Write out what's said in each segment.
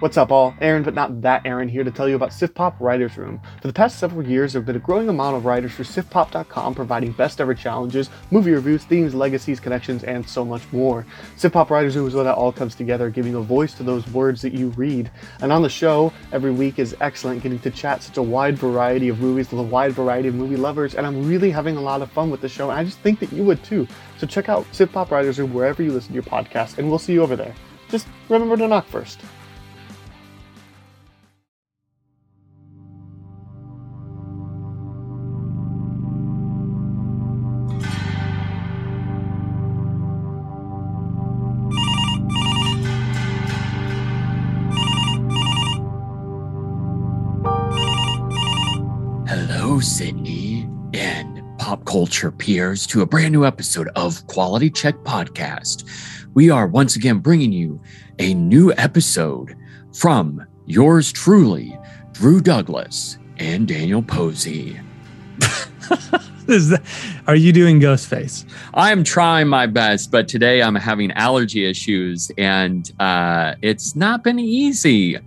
What's up, all? Aaron, but not that Aaron, here to tell you about SifPop Writers Room. For the past several years, there have been a growing amount of writers for SifPop.com providing best ever challenges, movie reviews, themes, legacies, connections, and so much more. SifPop Writers Room is where that all comes together, giving a voice to those words that you read. And on the show, every week is excellent, getting to chat such a wide variety of movies with a wide variety of movie lovers, and I'm really having a lot of fun with the show, and I just think that you would too. So check out SifPop Writers Room wherever you listen to your podcast, and we'll see you over there. Just remember to knock first. Culture peers, to a brand new episode of Quality Check Podcast. We are once again bringing you a new episode from yours truly, Drew Douglas and Daniel Posey. Is that, are you doing Ghostface? I'm trying my best, but today I'm having allergy issues and uh, it's not been easy.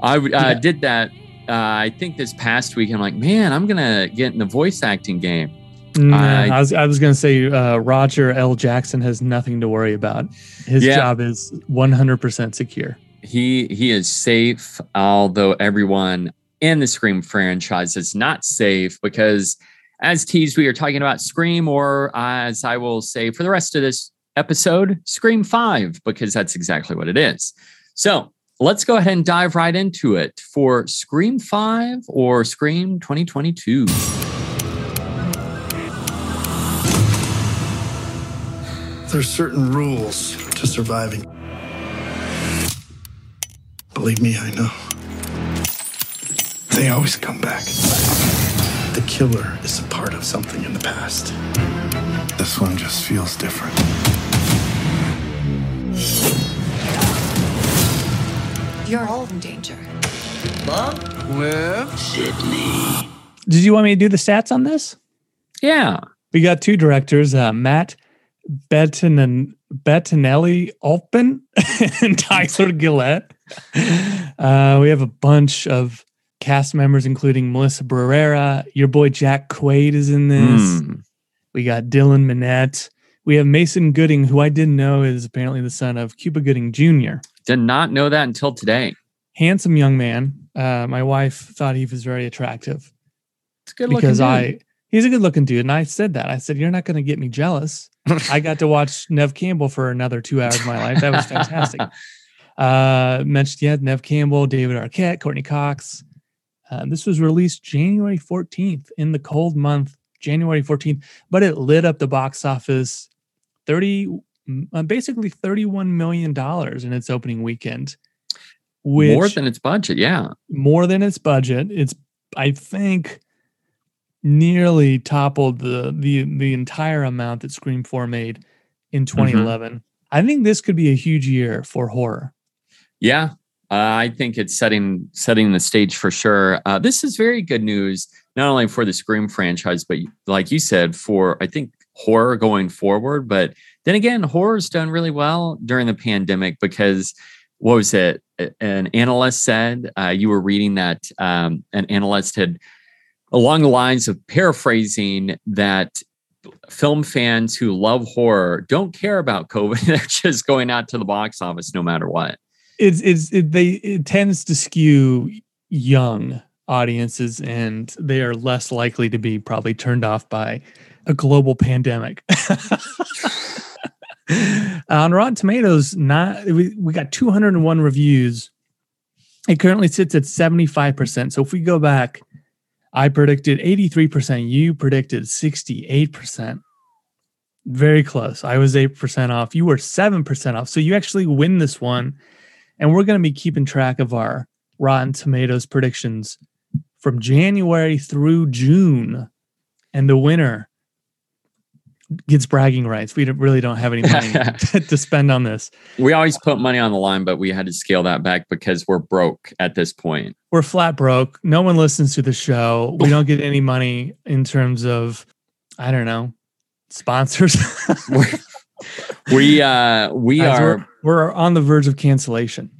I uh, Yeah. did that, uh, I think this past week. I'm like, man, I'm going to get in the voice acting game. Nah, I- I, was I was going to say uh, Roger L. Jackson has nothing to worry about. His Yeah. job is 100% secure. He he is safe, although everyone in the Scream franchise is not safe because, as teased, we are talking about Scream, or as I will say for the rest of this episode, Scream Five, because that's exactly what it is. So let's go ahead and dive right into it for Scream Five or Scream 2022. There's certain rules to surviving. Believe me, I know. They always come back. The killer is a part of something in the past. This one just feels different. You're all in danger. Bob? With Sidney. Did you want me to do the stats on this? Yeah, We got two directors, uh, Matt Bettin and Bettinelli Olpin and Tyler Gillett. Uh, we have a bunch of cast members, including Melissa Barrera. Your boy Jack Quaid is in this. Hmm. We got Dylan Minnette. We have Mason Gooding, who I didn't know is apparently the son of Cuba Gooding Jr. did not know that until today. Handsome young man. Uh, my wife thought he was very attractive It's good because. I he's a good looking dude, and I said that. I said you're not going to get me jealous. I got to watch Neve Campbell for another two hours of my life. That was fantastic. uh, mentioned yeah, Neve Campbell, David Arquette, Courteney Cox. Uh, this was released January 14th in the cold month, January 14th, but it lit up the box office 30, mm, uh, basically 31 million dollars in its opening weekend. Which More than its budget, yeah. more than its budget. It's I think nearly toppled the the the entire amount that Scream 4 made in 2011. I think this could be a huge year for horror. Yeah, uh, I think it's setting setting the stage for sure. Uh, this is very good news, not only for the Scream franchise, but like you said, for I think horror going forward. But then again, horror's done really well during the pandemic because what was it? An analyst said uh, you were reading that um, an analyst had along the lines of paraphrasing that film fans who love horror don't care about COVID. They're just going out to the box office no matter what. It's it's it, they it tends to skew young audiences and they are less likely to be probably turned off by a global pandemic. On Rotten Tomatoes, not we, we got 201 reviews. It currently sits at 75%. So if we go back, I predicted 83%, you predicted 68%. Very close. I was 8% off. You were 7% off. So you actually win this one. And we're going to be keeping track of our Rotten Tomatoes predictions from January through June. And the winner gets bragging rights. We really don't have any money to spend on this. We always put money on the line, but we had to scale that back because we're broke at this point. We're flat broke. No one listens to the show. We don't get any money in terms of, I don't know, sponsors. We uh we Guys, are we're, we're on the verge of cancellation.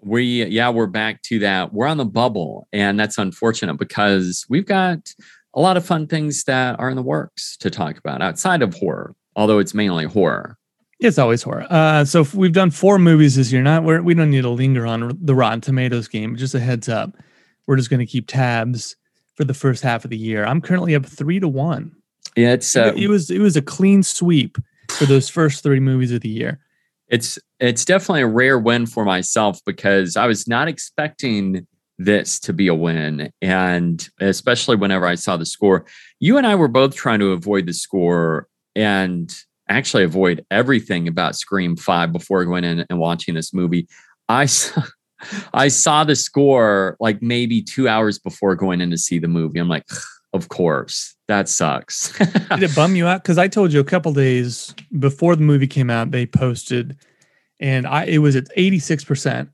we yeah we're back to that we're on the bubble and that's unfortunate because we've got a lot of fun things that are in the works to talk about outside of horror although it's mainly horror It's always horror. Uh, so if we've done four movies this year. Not we're, we don't need to linger on the Rotten Tomatoes game. Just a heads up, we're just going to keep tabs for the first half of the year. I'm currently up three to one. Yeah, it's uh, it, it was it was a clean sweep for those first three movies of the year. it's it's definitely a rare win for myself because I was not expecting this to be a win and especially whenever I saw the score you and I were both trying to avoid the score and actually avoid everything about Scream 5 before going in and watching this movie I saw I saw the score like maybe 2 hours before going in to see the movie I'm like of course that sucks Did it bum you out? Because I told you a couple days before the movie came out, they posted, and I it was at eighty six percent.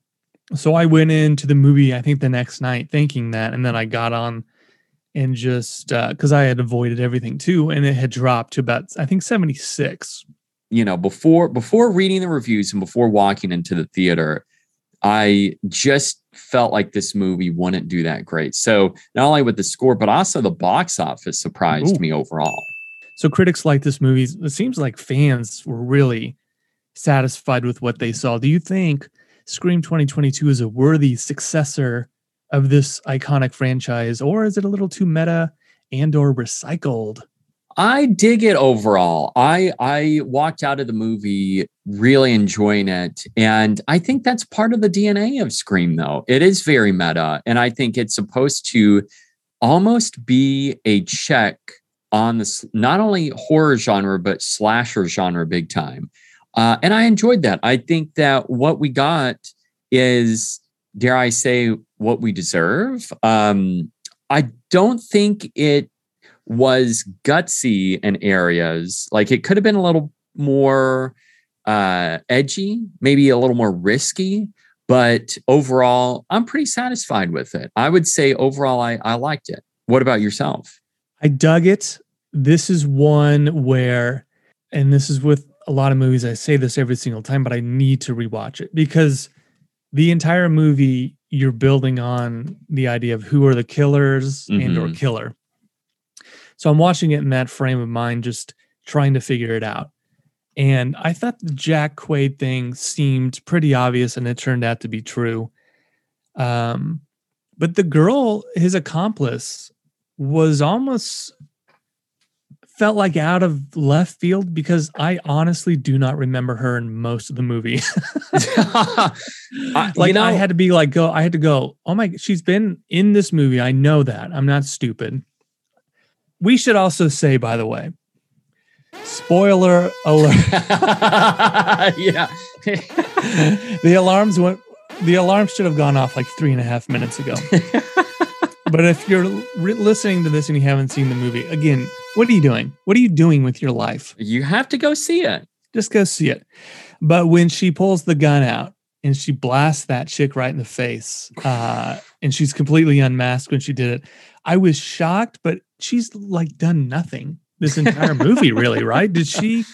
So I went into the movie, I think the next night, thinking that, and then I got on and just uh, because I had avoided everything too, and it had dropped to about I think seventy six. you know before before reading the reviews and before walking into the theater i just felt like this movie wouldn't do that great so not only with the score but also the box office surprised Ooh. me overall So critics like this movie. It seems like fans were really satisfied with what they saw. Do you think Scream 2022 is a worthy successor of this iconic franchise, or is it a little too meta and or recycled? i dig it overall. I i walked out of the movie really enjoying it and i think that's part of the dna of scream though. It is very meta and i think it's supposed to almost be a check on this not only horror genre but slasher genre big time uh, and i enjoyed that. I think that what we got is dare i say what we deserve. Um, i don't think it was gutsy in areas. Like it could have been a little more uh, edgy maybe a little more risky but overall i'm pretty satisfied with it. I would say overall i, I liked it. What about yourself? I dug it. This is one where, and this is with a lot of movies, I say this every single time, but I need to rewatch it because the entire movie you're building on the idea of who are the killers and or Mhm. killer. So I'm watching it in that frame of mind, just trying to figure it out. And I thought the Jack Quaid thing seemed pretty obvious, and it turned out to be true. Um, but the girl, his accomplice, was almost felt like out of left field because I honestly do not remember her in most of the movie. Like you know, I had to be like go I had to go, "Oh my she's been in this movie. I know that. I'm not stupid." We should also say by the way, spoiler alert. yeah the alarms went the alarm should have gone off like three and a half minutes ago. but if you're re- listening to this and you haven't seen the movie, again, what are you doing? What are you doing with your life? you have to go see it Just go see it. But when she pulls the gun out and she blasts that chick right in the face, uh, and she's completely unmasked when she did it, I was shocked, but she's like done nothing this entire movie, really, right? Did she?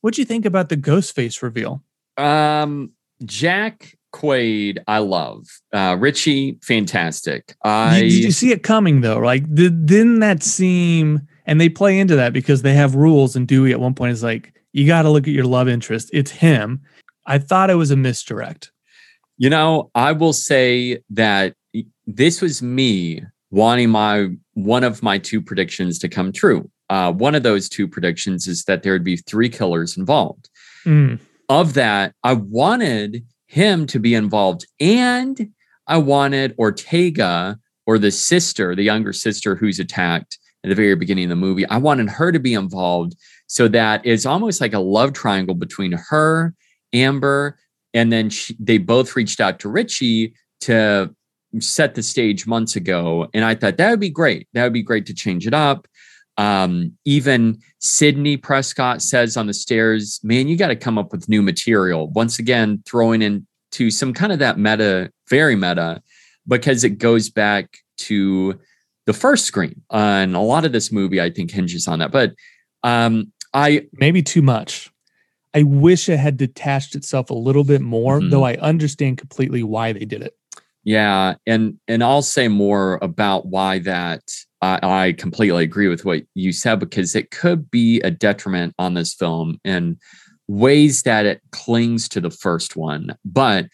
What'd you think about the ghost face reveal? Um, Jack Quaid, I love. Uh, Richie, fantastic. Did- I did you see it coming though? Like, did, didn't that seem? And they play into that because they have rules. And Dewey at one point is like, "You got to look at your love interest. It's him." I thought it was a misdirect. You know, I will say that this was me wanting my one of my two predictions to come true. Uh, one of those two predictions is that there would be three killers involved. Mm. Of that, I wanted him to be involved, and I wanted Ortega or the sister, the younger sister who's attacked at the very beginning of the movie. I wanted her to be involved so that it's almost like a love triangle between her, Amber, and then she, they both reached out to Richie to set the stage months ago. And I thought that would be great. That would be great to change it up. Um, even Sidney Prescott says on the stairs, man, you got to come up with new material. Once again, throwing into some kind of that meta, very meta, because it goes back to the first Scream. Uh, and a lot of this movie, I think, hinges on that. But um, I Maybe too much. I wish it had detached itself a little bit more, Mhm. though I understand completely why they did it. Yeah, and and I'll say more about why that I, I completely agree with what you said because it could be a detriment on this film in ways that it clings to the first one. But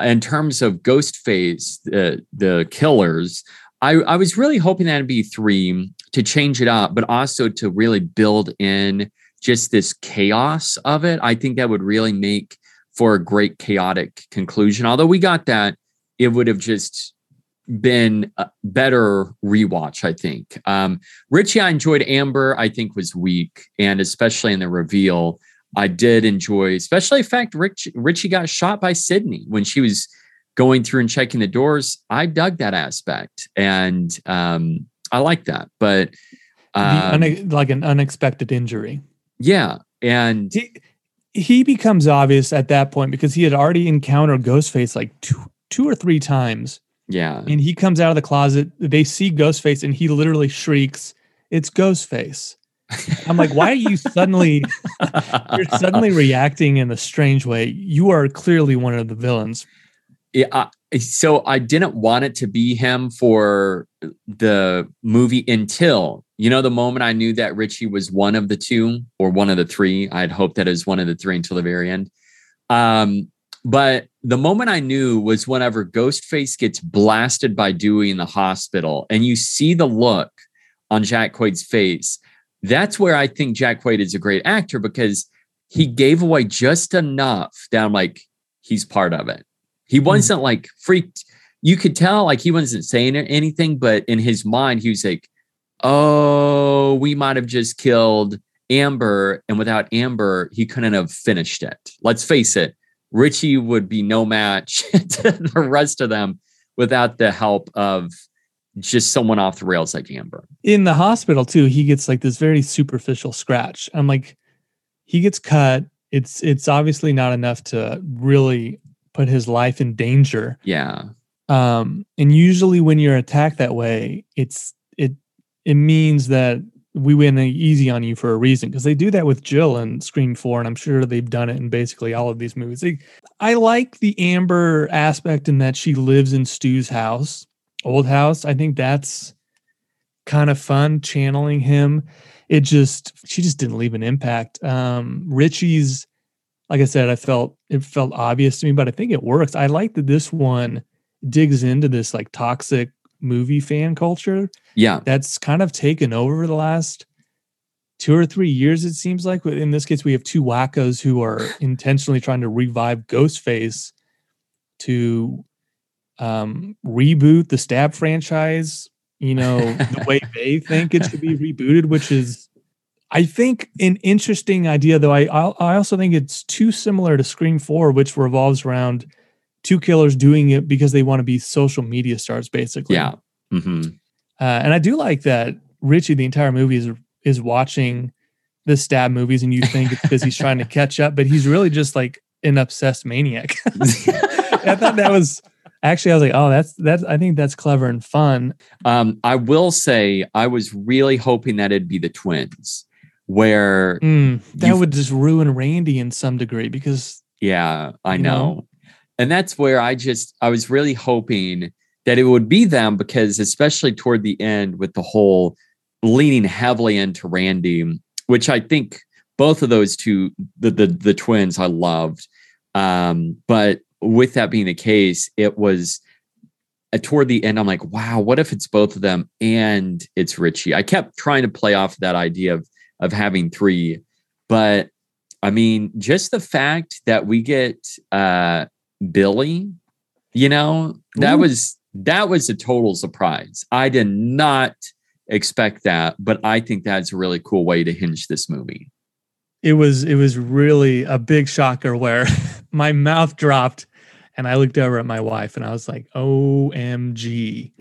in terms of Ghostface, the the killers, I I was really hoping that it'd be three to change it up, but also to really build in just this chaos of it. I think that would really make for a great chaotic conclusion. Although we got that it would have just been a better rewatch, I think. Um, Richie, I enjoyed Amber, I think was weak, and especially in the reveal, I did enjoy, especially in fact Rich, Richie got shot by Sidney when she was going through and checking the doors. I dug that aspect, and um, I like that. But The um, une- like an unexpected injury. yeah, and he, he becomes obvious at that point because he had already encountered Ghostface like two, two or three times. yeah, And he comes out of the closet. They see Ghostface and he literally shrieks, It's Ghostface. I'm like, why are you suddenly you're suddenly reacting in a strange way? You are clearly one of the villains. Yeah, I- so I didn't want it to be him for the movie until you know the moment I knew that Richie was one of the two or one of the three. I had hoped that it was one of the three until the very end. Um, but the moment I knew was whenever Ghostface gets blasted by Dewey in the hospital, and you see the look on Jack Quaid's face. That's where I think Jack Quaid is a great actor because he gave away just enough that I'm like, he's part of it. He hmm. wasn't like freaked. You could tell like he wasn't saying anything, but in his mind, he was like, Oh, we might have just killed Amber. And without Amber, he couldn't have finished it. Let's face it, Richie would be no match to the rest of them without the help of just someone off the rails like Amber. In the hospital, too, he gets like this very superficial scratch. I'm like, he gets cut. It's it's obviously not enough to really put his life in danger. Yeah. um and usually when you're attacked that way it's it it means that we went easy on you for a reason because they do that with jill in scream 4 and i'm sure they've done it in basically all of these movies They- i like the amber aspect in that she lives in stu's house old house i think that's kind of fun channeling him it just she just didn't leave an impact um richie's like i said i felt it felt obvious to me but i think it works i like that this one digs into this like toxic movie fan culture Yeah. that's kind of taken over the last two or three years it seems like in this case we have two wackos who are intentionally trying to revive ghostface to um reboot the stab franchise you know the way they think it should be rebooted which is i think an interesting idea though i i also think it's too similar to scream 4 which revolves around two killers doing it because they want to be social media stars basically Yeah. hmm uh, and I do like that Richie, the entire movie is is watching the stab movies, and you think it's because he's trying to catch up, but he's really just like an obsessed maniac. I thought that was actually I was like, oh, that's that's I think that's clever and fun. Um, I will say I was really hoping that it'd be the twins, where Mm, that would just ruin Randy in some degree because yeah, I know. know? And that's where I just I was really hoping that it would be them because especially toward the end with the whole leaning heavily into Randy, which I think both of those two the the, the twins I loved. Um, but with that being the case, it was uh, toward the end, I'm like, wow, what if it's both of them and it's Richie? I kept trying to play off that idea of of having three, but I mean, just the fact that we get uh Billy, you know, that Ooh. was that was a total surprise. I did not expect that, but I think that's a really cool way to hinge this movie. it was it was really a big shocker where my mouth dropped and I looked over at my wife and I was like, OMG,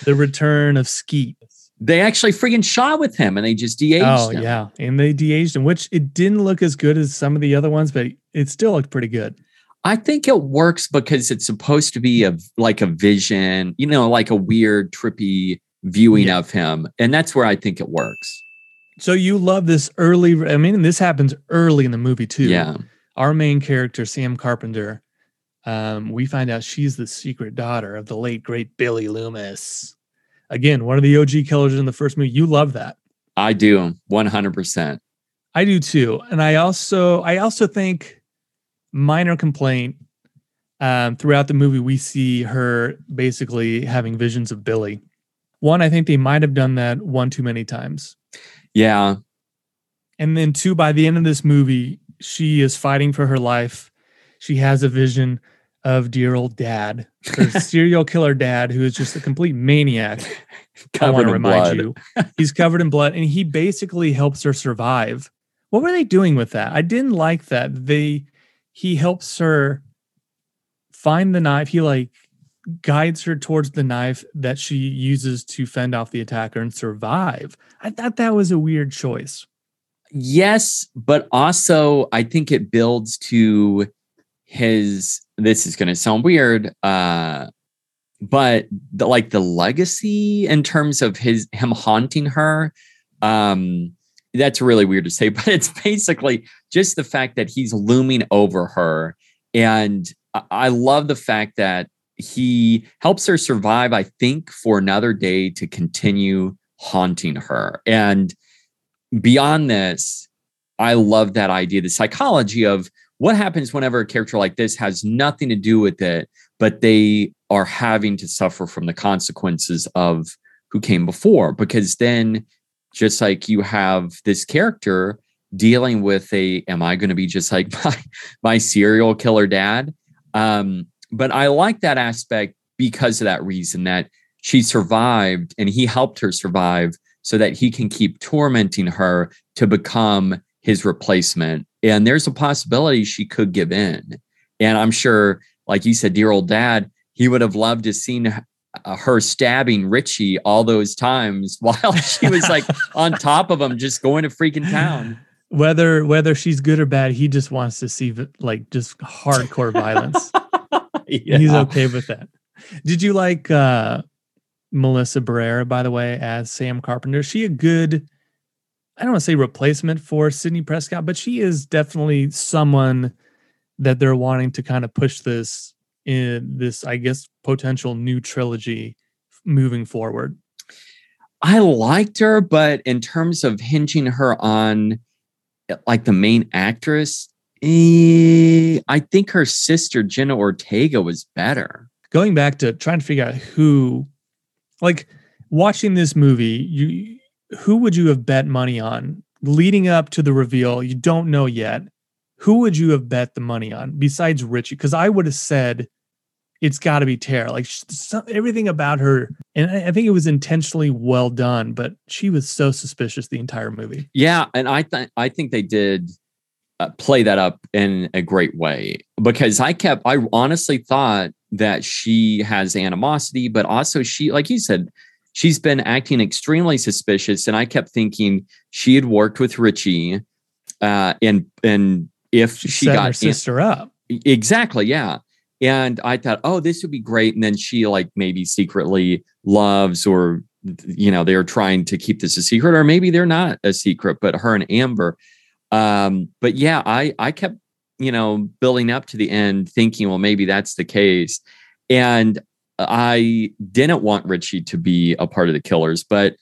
the return of Skeet. They actually freaking shot with him and they just de-aged Oh him. yeah, and they de-aged him, which it didn't look as good as some of the other ones, but it still looked pretty good. I think it works because it's supposed to be a like a vision, you know, like a weird, trippy viewing Yeah. of him, and that's where I think it works. So you love this early. I mean, this happens early in the movie too. Yeah. Our main character, Sam Carpenter, um, we find out she's the secret daughter of the late great Billy Loomis. Again, one of the OG killers in the first movie. You love that. I do 100%. I do too. And I also I also think minor complaint um, throughout the movie we see her basically having visions of Billy. One, I think they might have done that one too many times. Yeah. And then two, by the end of this movie, she is fighting for her life. She has a vision of dear old dad, serial killer dad, who is just a complete maniac. I want to in remind blood. you, he's covered in blood, and he basically helps her survive. What were they doing with that? I didn't like that. They he helps her find the knife. He like guides her towards the knife that she uses to fend off the attacker and survive. I thought that was a weird choice. Yes, but also I think it builds to his this is going to sound weird uh but the, like the legacy in terms of his him haunting her um that's really weird to say but it's basically just the fact that he's looming over her. And I- I love the fact that he helps her survive I think for another day to continue haunting her. And beyond this, I love that idea, the psychology of what happens whenever a character like this has nothing to do with it, but they are having to suffer from the consequences of who came before. Because then, just like you have this character dealing with a, am I going to be just like my, my serial killer dad? Um, but I like that aspect because of that reason that she survived and he helped her survive so that he can keep tormenting her to become his replacement. And there's a possibility she could give in. And I'm sure, like you said, dear old dad, he would have loved to seen uh, her stabbing Richie all those times while she was like on top of him, just going to freaking town. Whether whether she's good or bad, he just wants to see like just hardcore violence. He's okay with that. Did you like uh Melissa Barrera, by the way, as Sam Carpenter? Is she a good, I don't want to say replacement for Sidney Prescott, but she is definitely someone that they're wanting to kind of push this in this, I guess, potential new trilogy moving forward. I liked her, but in terms of hinging her on like the main actress, eh, I think her sister Jenna Ortega was better. Going back to trying to figure out who, like watching this movie, you who would you have bet money on leading up to the reveal? You don't know yet. Who would you have bet the money on besides Richie? Because I would have said it's got to be Tara. Like sh- so, everything about her, and I, I think it was intentionally well done. But she was so suspicious the entire movie. Yeah, and I think I think they did uh, play that up in a great way because I kept I honestly thought that she has animosity, but also she, like you said, she's been acting extremely suspicious, and I kept thinking she had worked with Richie, uh, and and if She, she got her sister up. Exactly. Yeah. And I thought, oh, this would be great. And then she like maybe secretly loves or, you know, they're trying to keep this a secret, or maybe they're not a secret, but her and Amber. Um, but yeah, I I kept, you know, building up to the end thinking, well, maybe that's the case. And I didn't want Richie to be a part of the killers, but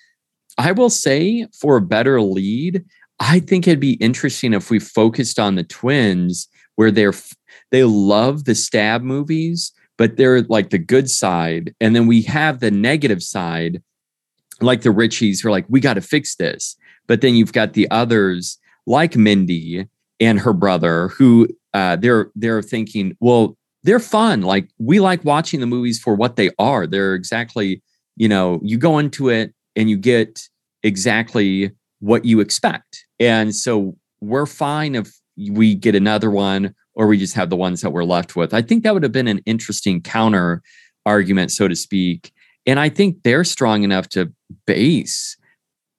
I will say for a better lead, I think it'd be interesting if we focused on the twins where they're they love the stab movies, but they're like the good side. And then we have the negative side, like the Richies who are like, we got to fix this. But then you've got the others like Mindy and her brother who uh, they're they're thinking, well, they're fun. Like we like watching the movies for what they are. They're exactly, you know, you go into it and you get exactly what you expect. And so we're fine if we get another one or we just have the ones that we're left with. I think that would have been an interesting counter argument, so to speak. And I think they're strong enough to base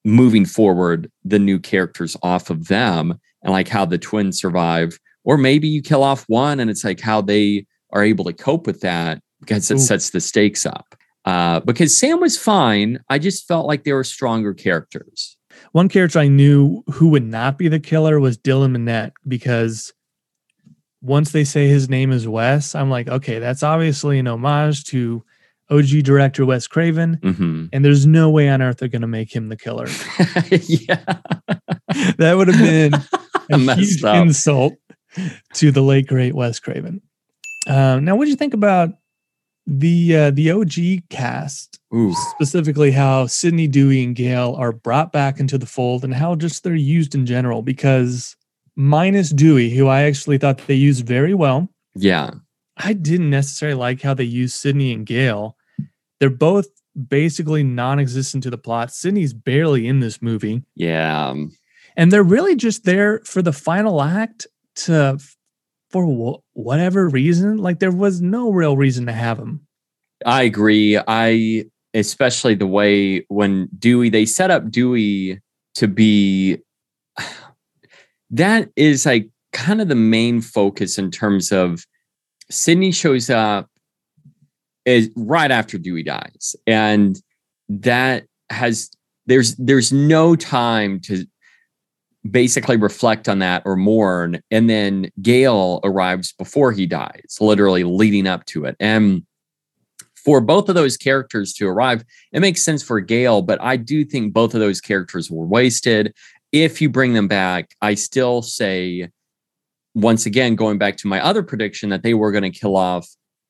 moving forward the new characters off of them and like how the twins survive. Or maybe you kill off one and it's like how they are able to cope with that because it Ooh. sets the stakes up. Uh, because Sam was fine. I just felt like there were stronger characters. One character I knew who would not be the killer was Dylan Minnette because once they say his name is Wes, I'm like, okay, that's obviously an homage to OG director Wes Craven, hmm and there's no way on earth they're going to make him the killer. yeah. that would have been a huge up. insult to the late great Wes Craven. Um, now, what do you think about the uh, the OG cast, Ooh. specifically how Sidney, Dewey, and Gale are brought back into the fold, and how just they're used in general? Because minus Dewey, who I actually thought they used very well, Yeah. I didn't necessarily like how they used Sidney and Gale. They're both basically non-existent to the plot. Sidney's barely in this movie Yeah. and they're really just there for the final act to for wh- whatever reason like there was no real reason to have him. I agree. I especially the way when Dewey they set up Dewey to be that is like kind of the main focus in terms of Sidney shows up is right after Dewey dies. And that has there's there's no time to basically reflect on that or mourn. And then Gale arrives before he dies, literally leading up to it. And for both of those characters to arrive, it makes sense for Gale, but I do think both of those characters were wasted. If you bring them back, I still say, once again, going back to my other prediction that they were going to kill off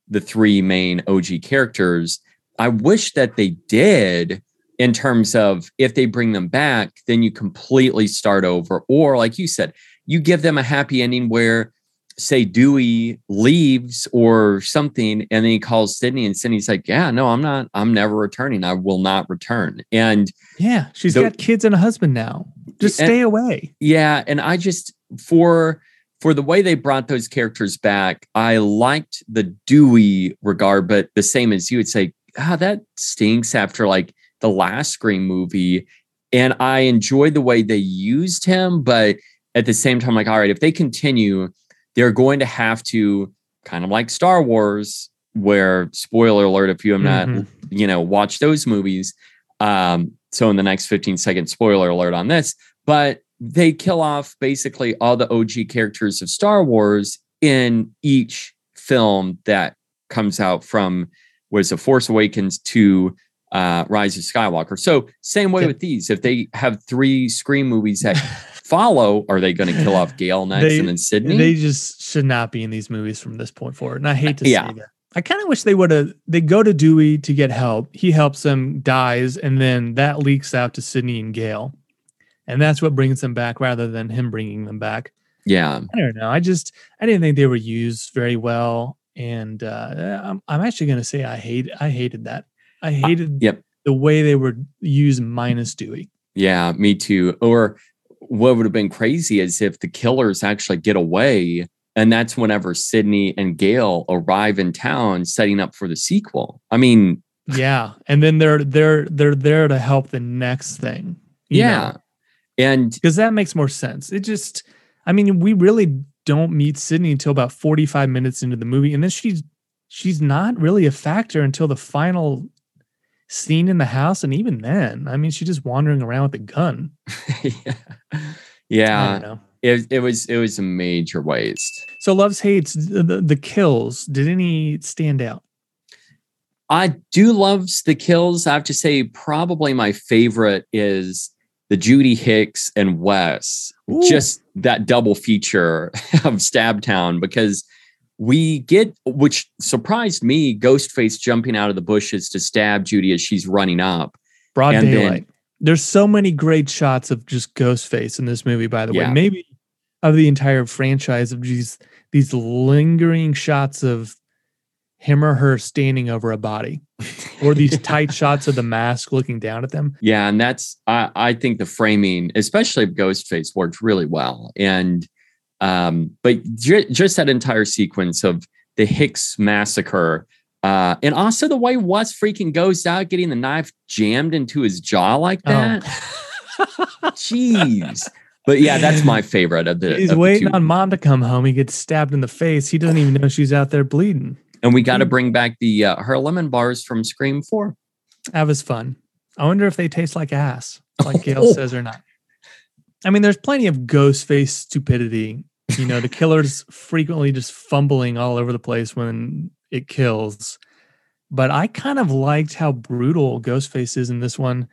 the three main OG characters. I wish that they did in terms of if they bring them back, then you completely start over. Or, like you said, you give them a happy ending where say Dewey leaves or something, and then he calls Sidney, and Sidney's like, "Yeah, no, I'm not. I'm never returning. I will not return." And yeah she's The- got kids and a husband now just And- stay away yeah, and I just for for the way they brought those characters back, I liked the Dewey regard, but the same as you would say, ah, that stinks after like the last Scream movie. And I enjoyed the way they used him, but at the same time, like, all right, if they continue, they're going to have to kind of like Star Wars, where spoiler alert, if you have not, Mhm. you know, watched those movies. Um, so in the next 15 second spoiler alert on this, but they kill off basically all the OG characters of Star Wars in each film that comes out from was the Force Awakens to uh, Rise of Skywalker. So same way Yep. with these. If they have three Scream movies that follow, are they going to kill off Gale next They- and then Sidney? they just should not be in these movies from this point forward and i hate to Yeah. say that i kind of wish they would have they go to dewey to get help he helps them dies and then that leaks out to sidney and gale and that's what brings them back rather than him bringing them back yeah, I don't know. I just I didn't think they were used very well, and uh, I'm I'm actually going to say I hate I hated that. I hated Uh, yep. the way they would use minus Dewey. yeah, me too. Or what would have been crazy is if the killers actually get away, and that's whenever Sidney and Gale arrive in town, setting up for the sequel. I mean, Yeah, and then they're they're they're there to help the next thing. yeah, and because that makes more sense. It just I mean we really don't meet Sidney until about 45 minutes into the movie, and then she's she's not really a factor until the final scene in the house, and even then, I mean she's just wandering around with a gun. yeah, yeah. It, it was it was a major waste. So loves hates the, the, kills. Did any stand out? I do love the kills. I have to say, probably my favorite is the Judy Hicks and Wes. Ooh. Just that double feature of Stabtown because we get, which surprised me, Ghostface jumping out of the bushes to stab Judy as she's running up. Broad And then- daylight. There's so many great shots of just Ghostface in this movie. By the Yeah. way, maybe of the entire franchise of these these lingering shots of him or her standing over a body, or these tight shots of the mask looking down at them. Yeah, and that's I, I think the framing, especially of Ghostface, worked really well. And um, but ju- just that entire sequence of the Hicks massacre, uh, and also the way Wes freaking goes out, getting the knife jammed into his jaw like Oh. that. Jeez. But yeah, that's my favorite of the. He's of the waiting two. on mom to come home. He gets stabbed in the face. He doesn't even know she's out there bleeding. and we got to bring back the uh, her lemon bars from Scream Four. That was fun. I wonder if they taste like ass, like Gale says or not. I mean, there's plenty of ghost face stupidity. You know, the killer's frequently just fumbling all over the place when it kills. But I kind of liked how brutal Ghostface is in this one.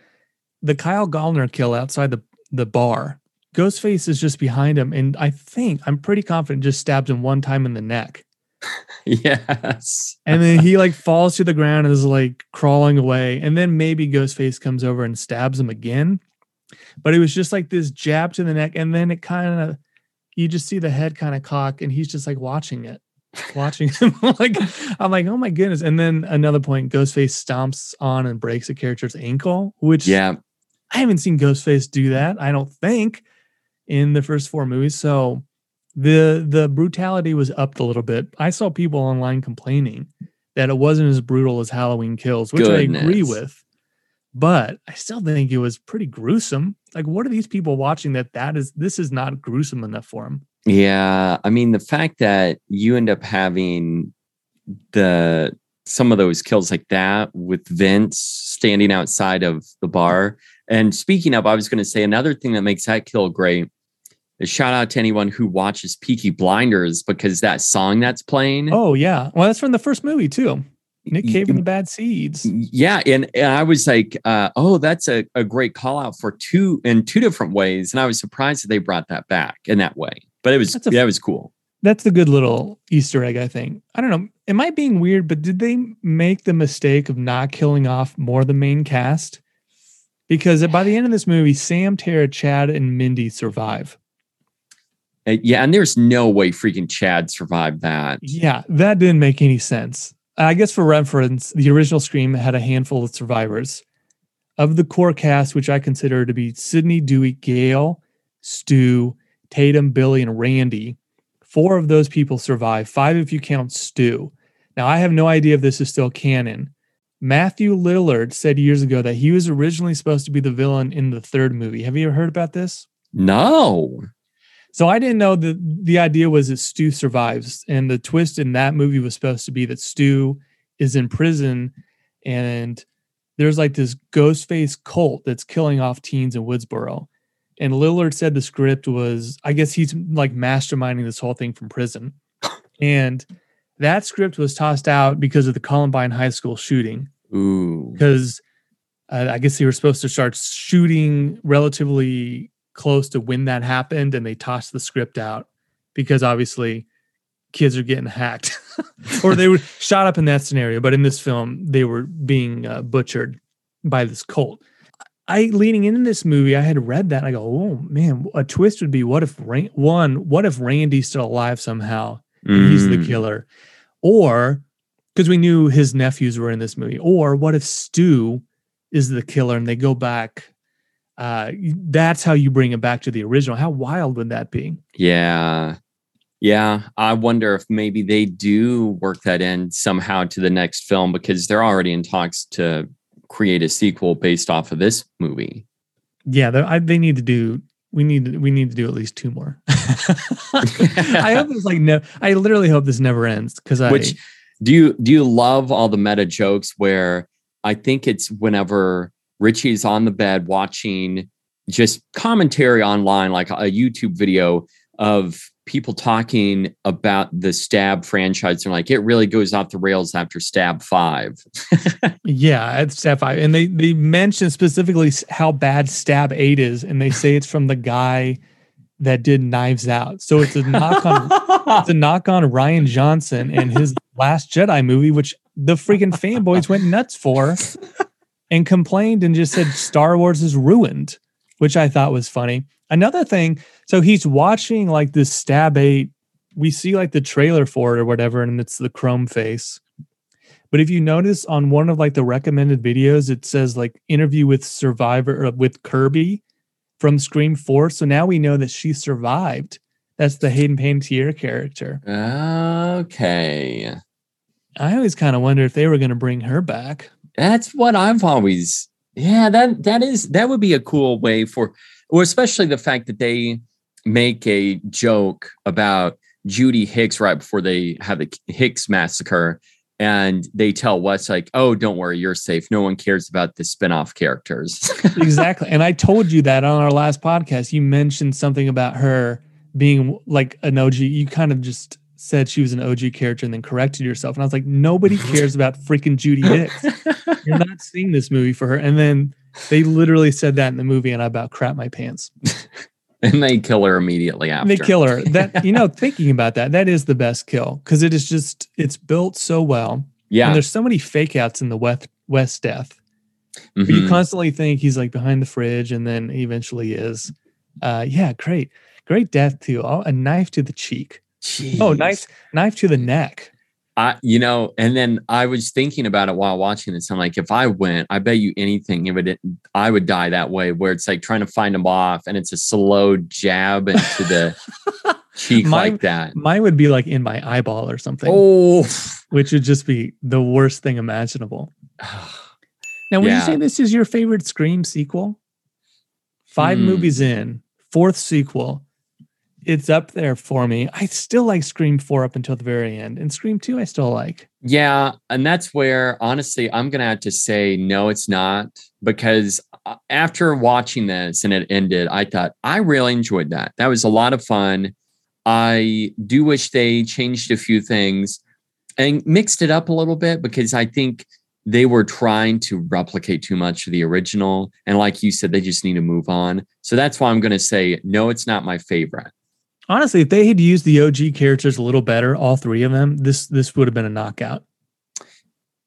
The Kyle Gallner kill outside the, the bar. Ghostface is just behind him, and I think I'm pretty confident just stabs him one time in the neck. yes. And then he like falls to the ground and is like crawling away. And then maybe Ghostface comes over and stabs him again. But it was just like this jab to the neck. And then it kind of, you just see the head kind of cock and he's just like watching it, watching him. like, I'm like, oh my goodness. And then another point, Ghostface stomps on and breaks a character's ankle, which Yeah. I haven't seen Ghostface do that, I don't think, in the first four movies. So the the brutality was upped a little bit. I saw people online complaining that it wasn't as brutal as Halloween Kills, which I agree with. But I still think it was pretty gruesome. Like, what are these people watching that that is this is not gruesome enough for them? Yeah, I mean the fact that you end up having the some of those kills like that with Vince standing outside of the bar. And speaking of, I was going to say another thing that makes that kill great is shout out to anyone who watches Peaky Blinders because that song that's playing. Oh yeah, well that's from the first movie too. Nick Cave and the Bad Seeds. Yeah, and, and I was like, uh, oh, that's a, a great call out for two in two different ways, and I was surprised that they brought that back in that way. But it was that was cool. That's the good little Easter egg, I think. I don't know. Am I being weird? But did they make the mistake of not killing off more of the main cast? Because by the end of this movie, Sam, Tara, Chad, and Mindy survive. Uh, yeah, and there's no way freaking Chad survived that. Yeah, that didn't make any sense. I guess for reference, the original Scream had a handful of survivors. Of the core cast, which I consider to be Sidney, Dewey, Gale, Stu, Tatum, Billy, and Randy, four of those people survive. Five if you count Stu. Now, I have no idea if this is still canon. Matthew Lillard said years ago that he was originally supposed to be the villain in the third movie. Have you ever heard about this? No. So I didn't know that the idea was that Stu survives, and the twist in that movie was supposed to be that Stu is in prison, and there's like this ghost face cult that's killing off teens in Woodsboro. And Lillard said the script was, I guess he's like masterminding this whole thing from prison, and that script was tossed out because of the Columbine High School shooting Ooh. because uh, I guess they were supposed to start shooting relatively close to when that happened, and they tossed the script out because obviously kids are getting hacked, or they were shot up in that scenario. But in this film, they were being uh, butchered by this cult. I leading into this movie, I had read that. And I go, oh man, a twist would be what if Ran- one, what if Randy's still alive somehow? and he's the Mm. killer. Or because we knew his nephews were in this movie. Or what if Stu is the killer and they go back? Uh, that's how you bring it back to the original. How wild would that be? Yeah. Yeah. I wonder if maybe they do work that in somehow to the next film because they're already in talks to create a sequel based off of this movie. Yeah, they- I, they need to do. We need to, we need to do at least two more. I hope it's like no. I literally hope this never ends because I. Which do you do you love all the meta jokes where I think it's whenever Richie's on the bed watching just commentary online, like a YouTube video of people talking about the Stab franchise. They're like, it really goes off the rails after Stab Five. Yeah, it's Stab Five, and they they mention specifically how bad Stab Eight is, and they say it's from the guy that did Knives Out. So it's a knock on it's a knock on Rian Johnson and his Last Jedi movie, which the freaking fanboys went nuts for, and complained and just said Star Wars is ruined, which I thought was funny. Another thing, so he's watching like this Stab Eight. We see like the trailer for it or whatever, and it's the Chrome face. But if you notice on one of like the recommended videos, it says like interview with Survivor or with Kirby from Scream 4. So now we know that she survived. That's the Hayden Panettiere character. okay. I always kind of wonder if they were going to bring her back. That's what I've always yeah, that that is that would be a cool way for or especially the fact that they make a joke about Judy Hicks right before they have the Hicks massacre and they tell Wes like, "Oh, don't worry, you're safe. No one cares about the spin-off characters." exactly. And I told you that on our last podcast. You mentioned something about her being like an OG. You kind of just said she was an OG character and then corrected yourself. And I was like, nobody cares about freaking Judy Dix. You're not seeing this movie for her. And then they literally said that in the movie, and I about crap my pants. and they kill her immediately after. They kill her. That you know, thinking about that, that is the best kill because it is just it's built so well. Yeah. And there's so many fake outs in the West West death. Mm-hmm. You constantly think he's like behind the fridge, and then he eventually is. Uh, yeah, great, great death too. Oh, a knife to the cheek. Jeez. Oh, knife, knife to the neck. I, you know, and then I was thinking about it while watching this. I'm like, if I went, I bet you anything, it would, I would die that way, where it's like trying to find them off, and it's a slow jab into the cheek mine, like that. Mine would be like in my eyeball or something. Oh, which would just be the worst thing imaginable. now, would yeah. you say this is your favorite Scream sequel? Five hmm. movies in, fourth sequel it's up there for me. I still like Scream 4 up until the very end. And Scream 2 I still like. Yeah, and that's where honestly I'm going to have to say no it's not because uh, after watching this and it ended, I thought I really enjoyed that. That was a lot of fun. I do wish they changed a few things and mixed it up a little bit because I think they were trying to replicate too much of the original. And like you said, they just need to move on. So that's why I'm going to say, no, it's not my favorite honestly, if they had used the OG characters a little better, all three of them, this this would have been a knockout.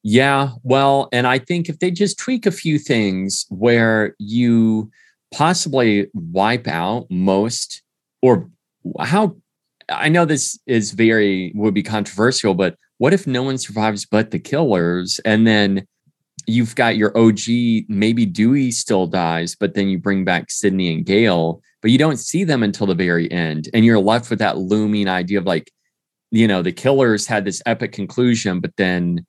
Yeah, well, and I think if they just tweak a few things where you possibly wipe out most or how I know this is very would be controversial, but what if no one survives but the killers and then you've got your OG, maybe Dewey still dies, but then you bring back Sidney and Gale but you don't see them until the very end. And you're left with that looming idea of like, you know, the killers had this epic conclusion, but then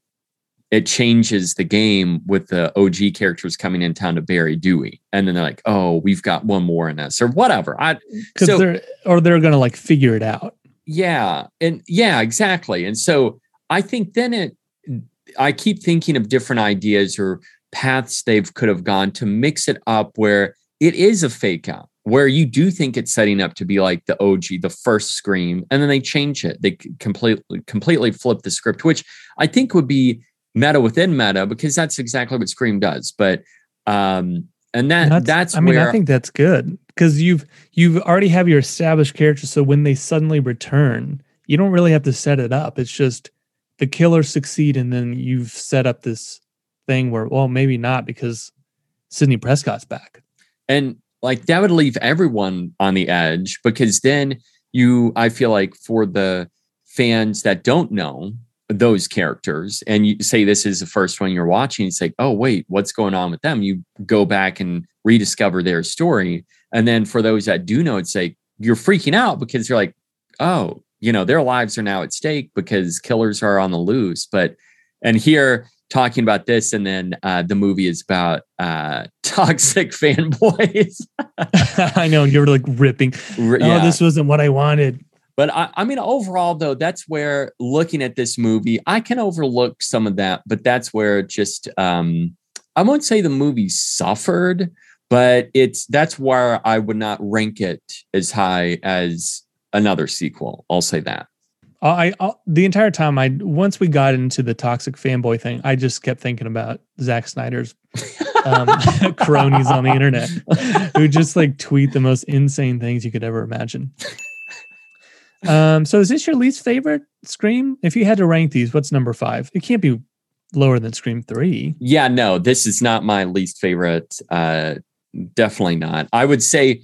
it changes the game with the OG characters coming in town to bury Dewey. And then they're like, oh, we've got one more in us or whatever. I so, they're or they're gonna like figure it out. Yeah. And yeah, exactly. And so I think then it I keep thinking of different ideas or paths they've could have gone to mix it up where it is a fake out where you do think it's setting up to be like the OG, the first Scream, and then they change it. They completely completely flip the script, which I think would be meta within meta because that's exactly what Scream does. But um, and that that's, that's I mean, I think that's good because you've you've already have your established characters. So when they suddenly return, you don't really have to set it up. It's just the killers succeed, and then you've set up this thing where, well, maybe not because Sidney Prescott's back. And like that would leave everyone on the edge because then you i feel like for the fans that don't know those characters and you say this is the first one you're watching it's like oh wait what's going on with them? You go back and rediscover their story and then for those that do know it's like you're freaking out because you're like oh you know their lives are now at stake because killers are on the loose. But and here talking about this, and then uh, the movie is about uh, toxic fanboys. I know you're like ripping. R- oh, yeah. this wasn't what I wanted. But I, I mean, overall, though, that's where looking at this movie, I can overlook some of that. But that's where just um, I won't say the movie suffered, but it's that's where I would not rank it as high as another sequel. I'll say that. I, I, the entire time I once we got into the toxic fanboy thing, I just kept thinking about Zack Snyder's um, cronies on the internet who just like tweet the most insane things you could ever imagine. Um, so is this your least favorite Scream? If you had to rank these, what's number five? It can't be lower than Scream three. Yeah, no, this is not my least favorite. Uh, definitely not. I would say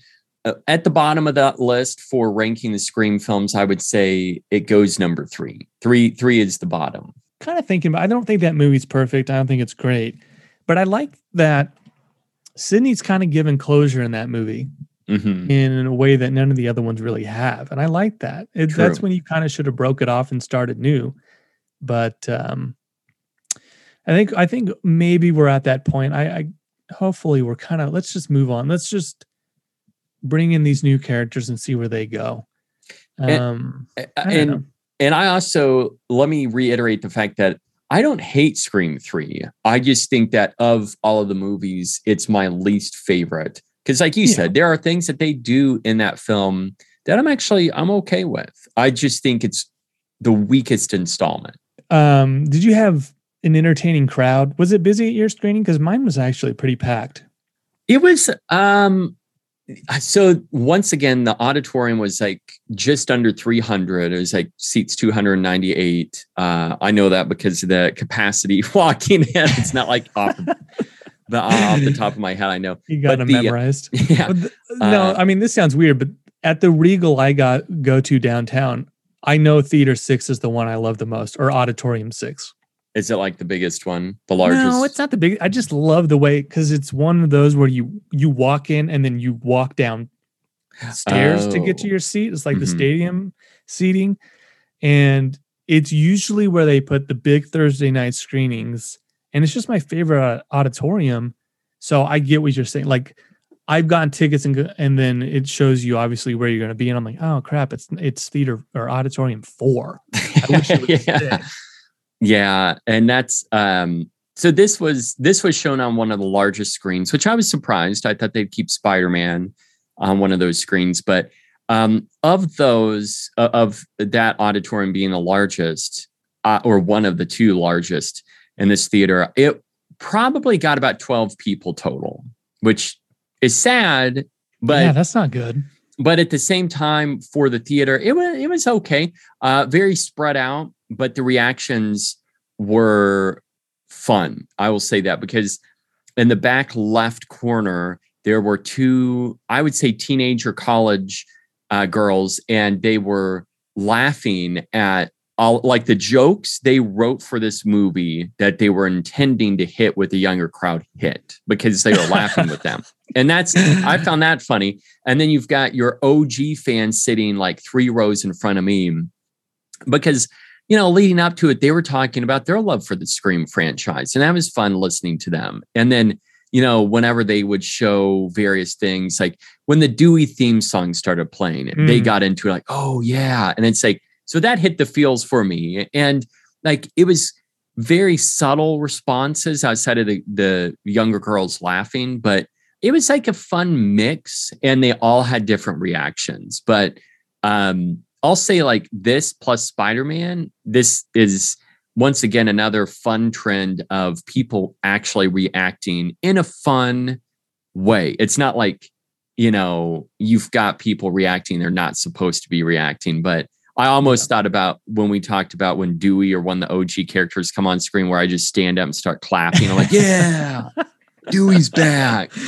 at the bottom of that list for ranking the Scream films, I would say it goes number three. Three, three is the bottom. Kind of thinking, but I don't think that movie's perfect. I don't think it's great, but I like that Sidney's kind of given closure in that movie mm-hmm. in a way that none of the other ones really have, and I like that. It, that's when you kind of should have broke it off and started new. But um, I think I think maybe we're at that point. I, I hopefully we're kind of let's just move on. Let's just bring in these new characters and see where they go. Um, and and, and I also let me reiterate the fact that I don't hate Scream 3. I just think that of all of the movies, it's my least favorite. Because, like you Yeah. said, there are things that they do in that film that I'm actually I'm okay with. I just think it's the weakest installment. Um, did you have an entertaining crowd? Was it busy at your screening? Because mine was actually pretty packed. It was um so once again the auditorium was like just under 300 it was like seats 298 uh i know that because of the capacity walking in it's not like off the off the top of my head i know You got But them the, uh, memorized. yeah no, Uh, I mean this sounds weird, but at the Regal I got go to downtown, I know Theater Six is the one I love the most, or Auditorium Six. Is it like the biggest one the largest No, it's not the big. I just love the way because it's one of those where you you walk in and then you walk down stairs to get to Oh. your seat. It's like the Mhm. stadium seating, and it's usually where they put the big Thursday night screenings. And it's just my favorite auditorium. So I get what you're saying. Like I've gotten tickets and and then it shows you obviously where you're going to be, and I'm like, oh crap, it's it's theater or auditorium four. I wish it was yeah. Yeah, and that's um so this was this was shown on one of the largest screens, which I was surprised. I thought they'd keep Spider-Man on one of those screens, but um of those uh, of that auditorium being the largest uh, or one of the two largest in this theater, it probably got about 12 people total, which is sad, but yeah, that's not good. But at the same time for the theater it was it was okay uh very spread out but the reactions were fun i will say that because in the back left corner there were two i would say teenager college uh, girls and they were laughing at all like the jokes they wrote for this movie that they were intending to hit with the younger crowd hit because they were laughing with them and that's i found that funny. And then you've got your og fans sitting like three rows in front of me. Because you know leading up to it they were talking about their love for the scream franchise. And that was fun listening to them. And then you know whenever they would show various things like when the dewey theme song started playing they Mm. got into it like oh yeah. And it's like so that hit the feels for me. And like it was very subtle responses outside of the the younger girls laughing. But it was like a fun mix and they all had different reactions but um i'll say like this plus spider-man this is once again another fun trend of people actually reacting in a fun way. It's not like you know you've got people reacting they're not supposed to be reacting but i almost thought about when we talked about when dewey or one of the og characters come on screen where i just stand up and start clapping. I'm like yeah dewey's back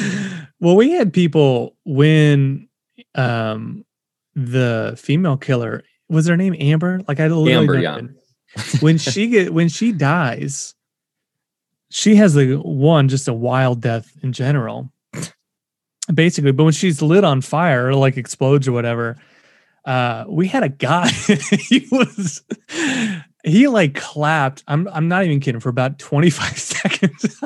well, we had people when um the female killer was her name Amber? Like I literally Amber, yeah. when she get when she dies, she has like one just a wild death in general. Basically, but when she's lit on fire or like explodes or whatever, uh we had a guy he was he like clapped i'm i'm not even kidding for about 25 seconds.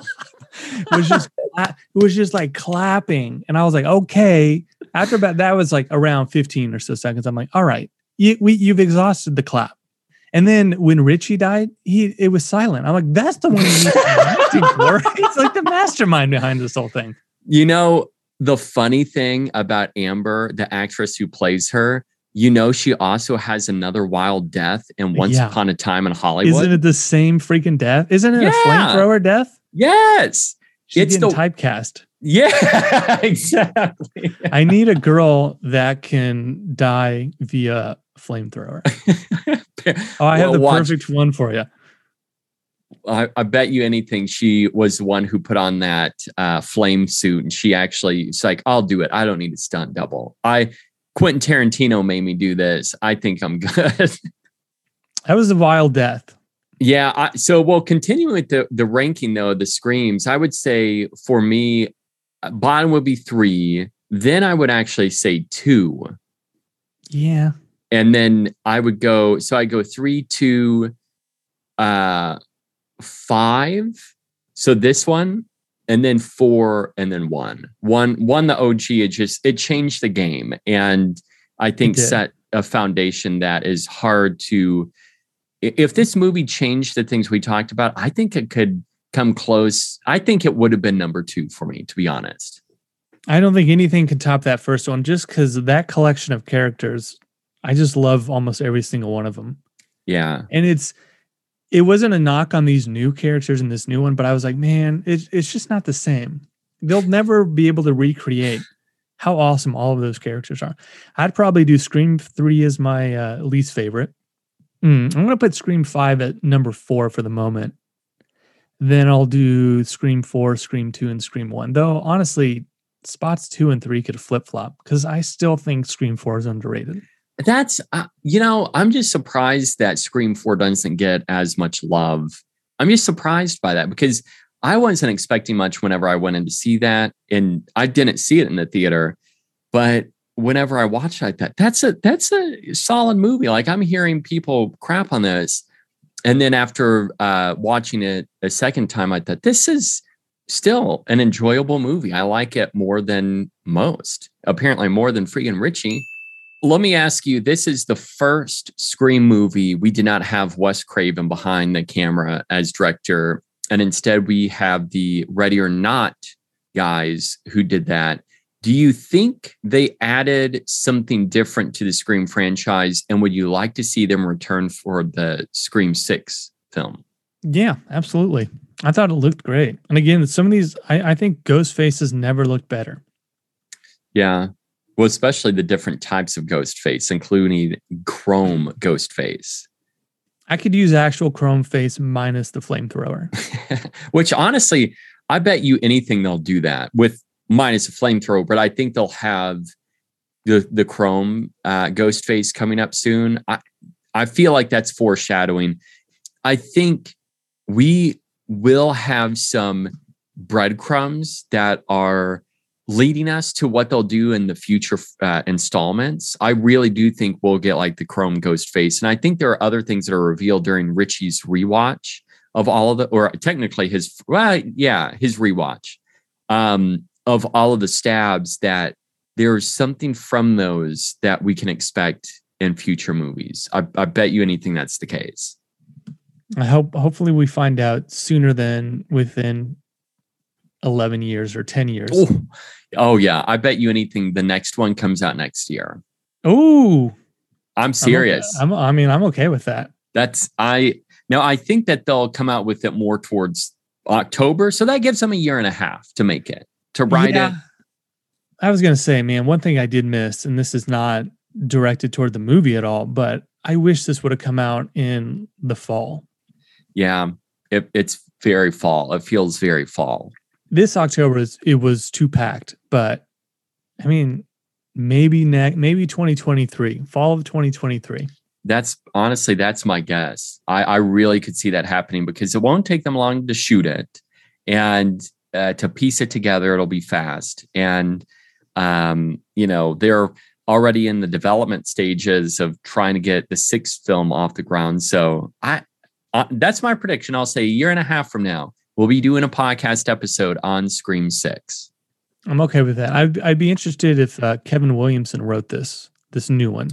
Was just it was just like clapping. And i was like okay. After about that was like around 15 or so seconds i'm like all right you, we, you've exhausted the clap. And then when richie died he it was silent. I'm like that's the one to acting for. He's like the mastermind behind this whole thing. You know, the funny thing about Amber, the actress who plays her, you know, she also has another wild death in Once Yeah. Upon a Time in Hollywood. isn't it the same freaking death isn't it a flamethrower death yes. she's It's the- typecast Yeah, exactly. I need a girl that can die via flamethrower. Oh, I have the watch. perfect one for you. I, I bet you anything she was the one who put on that uh, flame suit and she actually it's like i'll do it i don't need a stunt double i quentin tarantino made me do this i think i'm good That was a vile death. Yeah. I, so, well, continuing with the the ranking though, the screams, I would say for me, bottom would be three. Then I would actually say two, Yeah. and then I would go. So I go three, two, uh, five. So this one, and then four, and then one. One, one. The OG. It just it changed the game, and I think set a foundation that is hard to if this movie changed the things we talked about, I think it could come close. I think it would have been number two for me, to be honest. I don't think anything can top that first one just because that collection of characters. I just love almost every single one of them. Yeah. And it's, it wasn't a knock on these new characters in this new one, but I was like, man, it, it's just not the same. They'll never be able to recreate how awesome all of those characters are. I'd probably do Scream 3 as my uh, least favorite. Mm, I'm going to put Scream 5 at number four for the moment. Then I'll do Scream 4, Scream 2, and Scream 1. Though, honestly, spots 2 and 3 could flip flop because I still think Scream 4 is underrated. That's, uh, you know, I'm just surprised that Scream 4 doesn't get as much love. I'm just surprised by that because I wasn't expecting much whenever I went in to see that. And I didn't see it in the theater. But whenever I watched it, I thought that's a that's a solid movie. Like I'm hearing people crap on this. And then after uh, watching it a second time, I thought this is still an enjoyable movie. I like it more than most. Apparently, more than freaking Richie. Let me ask you: This is the first Scream movie we did not have Wes Craven behind the camera as director, and instead we have the Ready or Not guys who did that. Do you think they added something different to the Scream franchise? And would you like to see them return for the Scream 6 film? Yeah, absolutely. I thought it looked great. And again, some of these, I, I think Ghostface has never looked better. Yeah. Well, especially the different types of ghost face, including chrome ghost face. I could use actual chrome face minus the flamethrower. Which honestly, I bet you anything they'll do that with minus a flamethrower, but I think they'll have the the chrome uh, ghost face coming up soon. I I feel like that's foreshadowing. I think we will have some breadcrumbs that are leading us to what they'll do in the future uh, installments. I really do think we'll get like the chrome ghost face, and I think there are other things that are revealed during Richie's rewatch of all of the, or technically his, well, yeah, his rewatch um, of all of the stabs that there's something from those that we can expect in future movies. I, I bet you anything that's the case. I hope hopefully we find out sooner than within 11 years or 10 years. Oh, oh yeah. I bet you anything the next one comes out next year. Oh, I'm serious. I'm, I mean, I'm okay with that. That's I now I think that they'll come out with it more towards October. So that gives them a year and a half to make it, to write Yeah. it. I was going to say, man, one thing I did miss, and this is not directed toward the movie at all, but I wish this would have come out in the fall. Yeah. It, it's very fall. It feels very fall. This October it was too packed, but I mean, maybe next, maybe 2023, fall of 2023. That's honestly, that's my guess. I, I really could see that happening because it won't take them long to shoot it, and uh, to piece it together, it'll be fast. And um, you know, they're already in the development stages of trying to get the sixth film off the ground. So I, uh, that's my prediction. I'll say a year and a half from now, we'll be doing a podcast episode on Scream Six. I'm okay with that. I'd, I'd be interested if uh, Kevin Williamson wrote this this new one.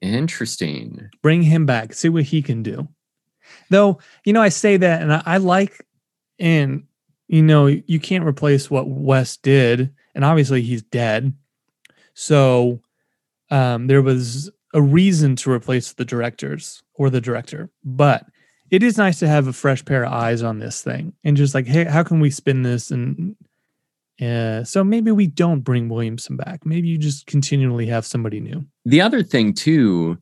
Interesting. Bring him back, see what he can do. Though, you know, I say that and I, I like, and, you know, you can't replace what Wes did. And obviously he's dead. So um, there was a reason to replace the directors or the director. But it is nice to have a fresh pair of eyes on this thing and just like, hey, how can we spin this? And uh, so maybe we don't bring Williamson back. Maybe you just continually have somebody new. the other thing too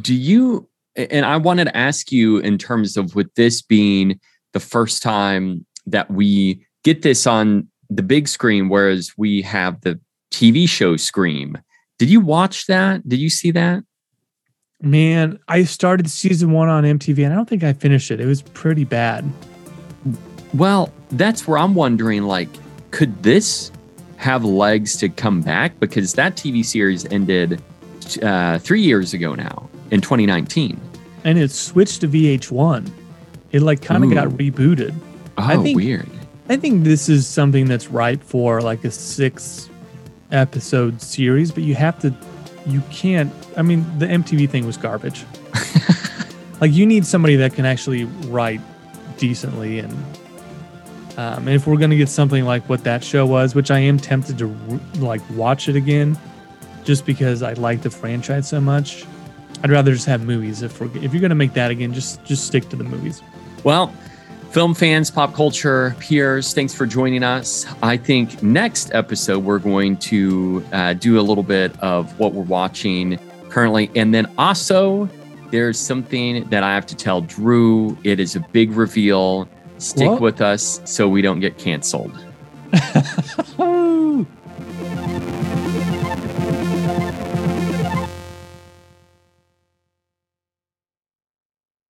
do you and i wanted to ask you in terms of with this being the first time that we get this on the big screen whereas we have the tv show scream did you watch that did you see that Man, I started season one on MTV and I don't think I finished it. It was pretty bad. well that's where i'm wondering like could this have legs to come back because that tv series ended uh, three years ago now in 2019 And it switched to VH1. It like kind of got rebooted. oh I think- weird I think this is something that's ripe for like a six episode series, but you have to, you can't. I mean, the MTV thing was garbage. like you need somebody that can actually write decently and um, and if we're going to get something like what that show was which i am tempted to like watch it again just because i like the franchise so much i'd rather just have movies if we're if you're going to make that again just just stick to the movies well film fans pop culture peers thanks for joining us i think next episode we're going to uh, do a little bit of what we're watching currently and then also there's something that I have to tell Drew. It is a big reveal. Stick What? with us so we don't get canceled.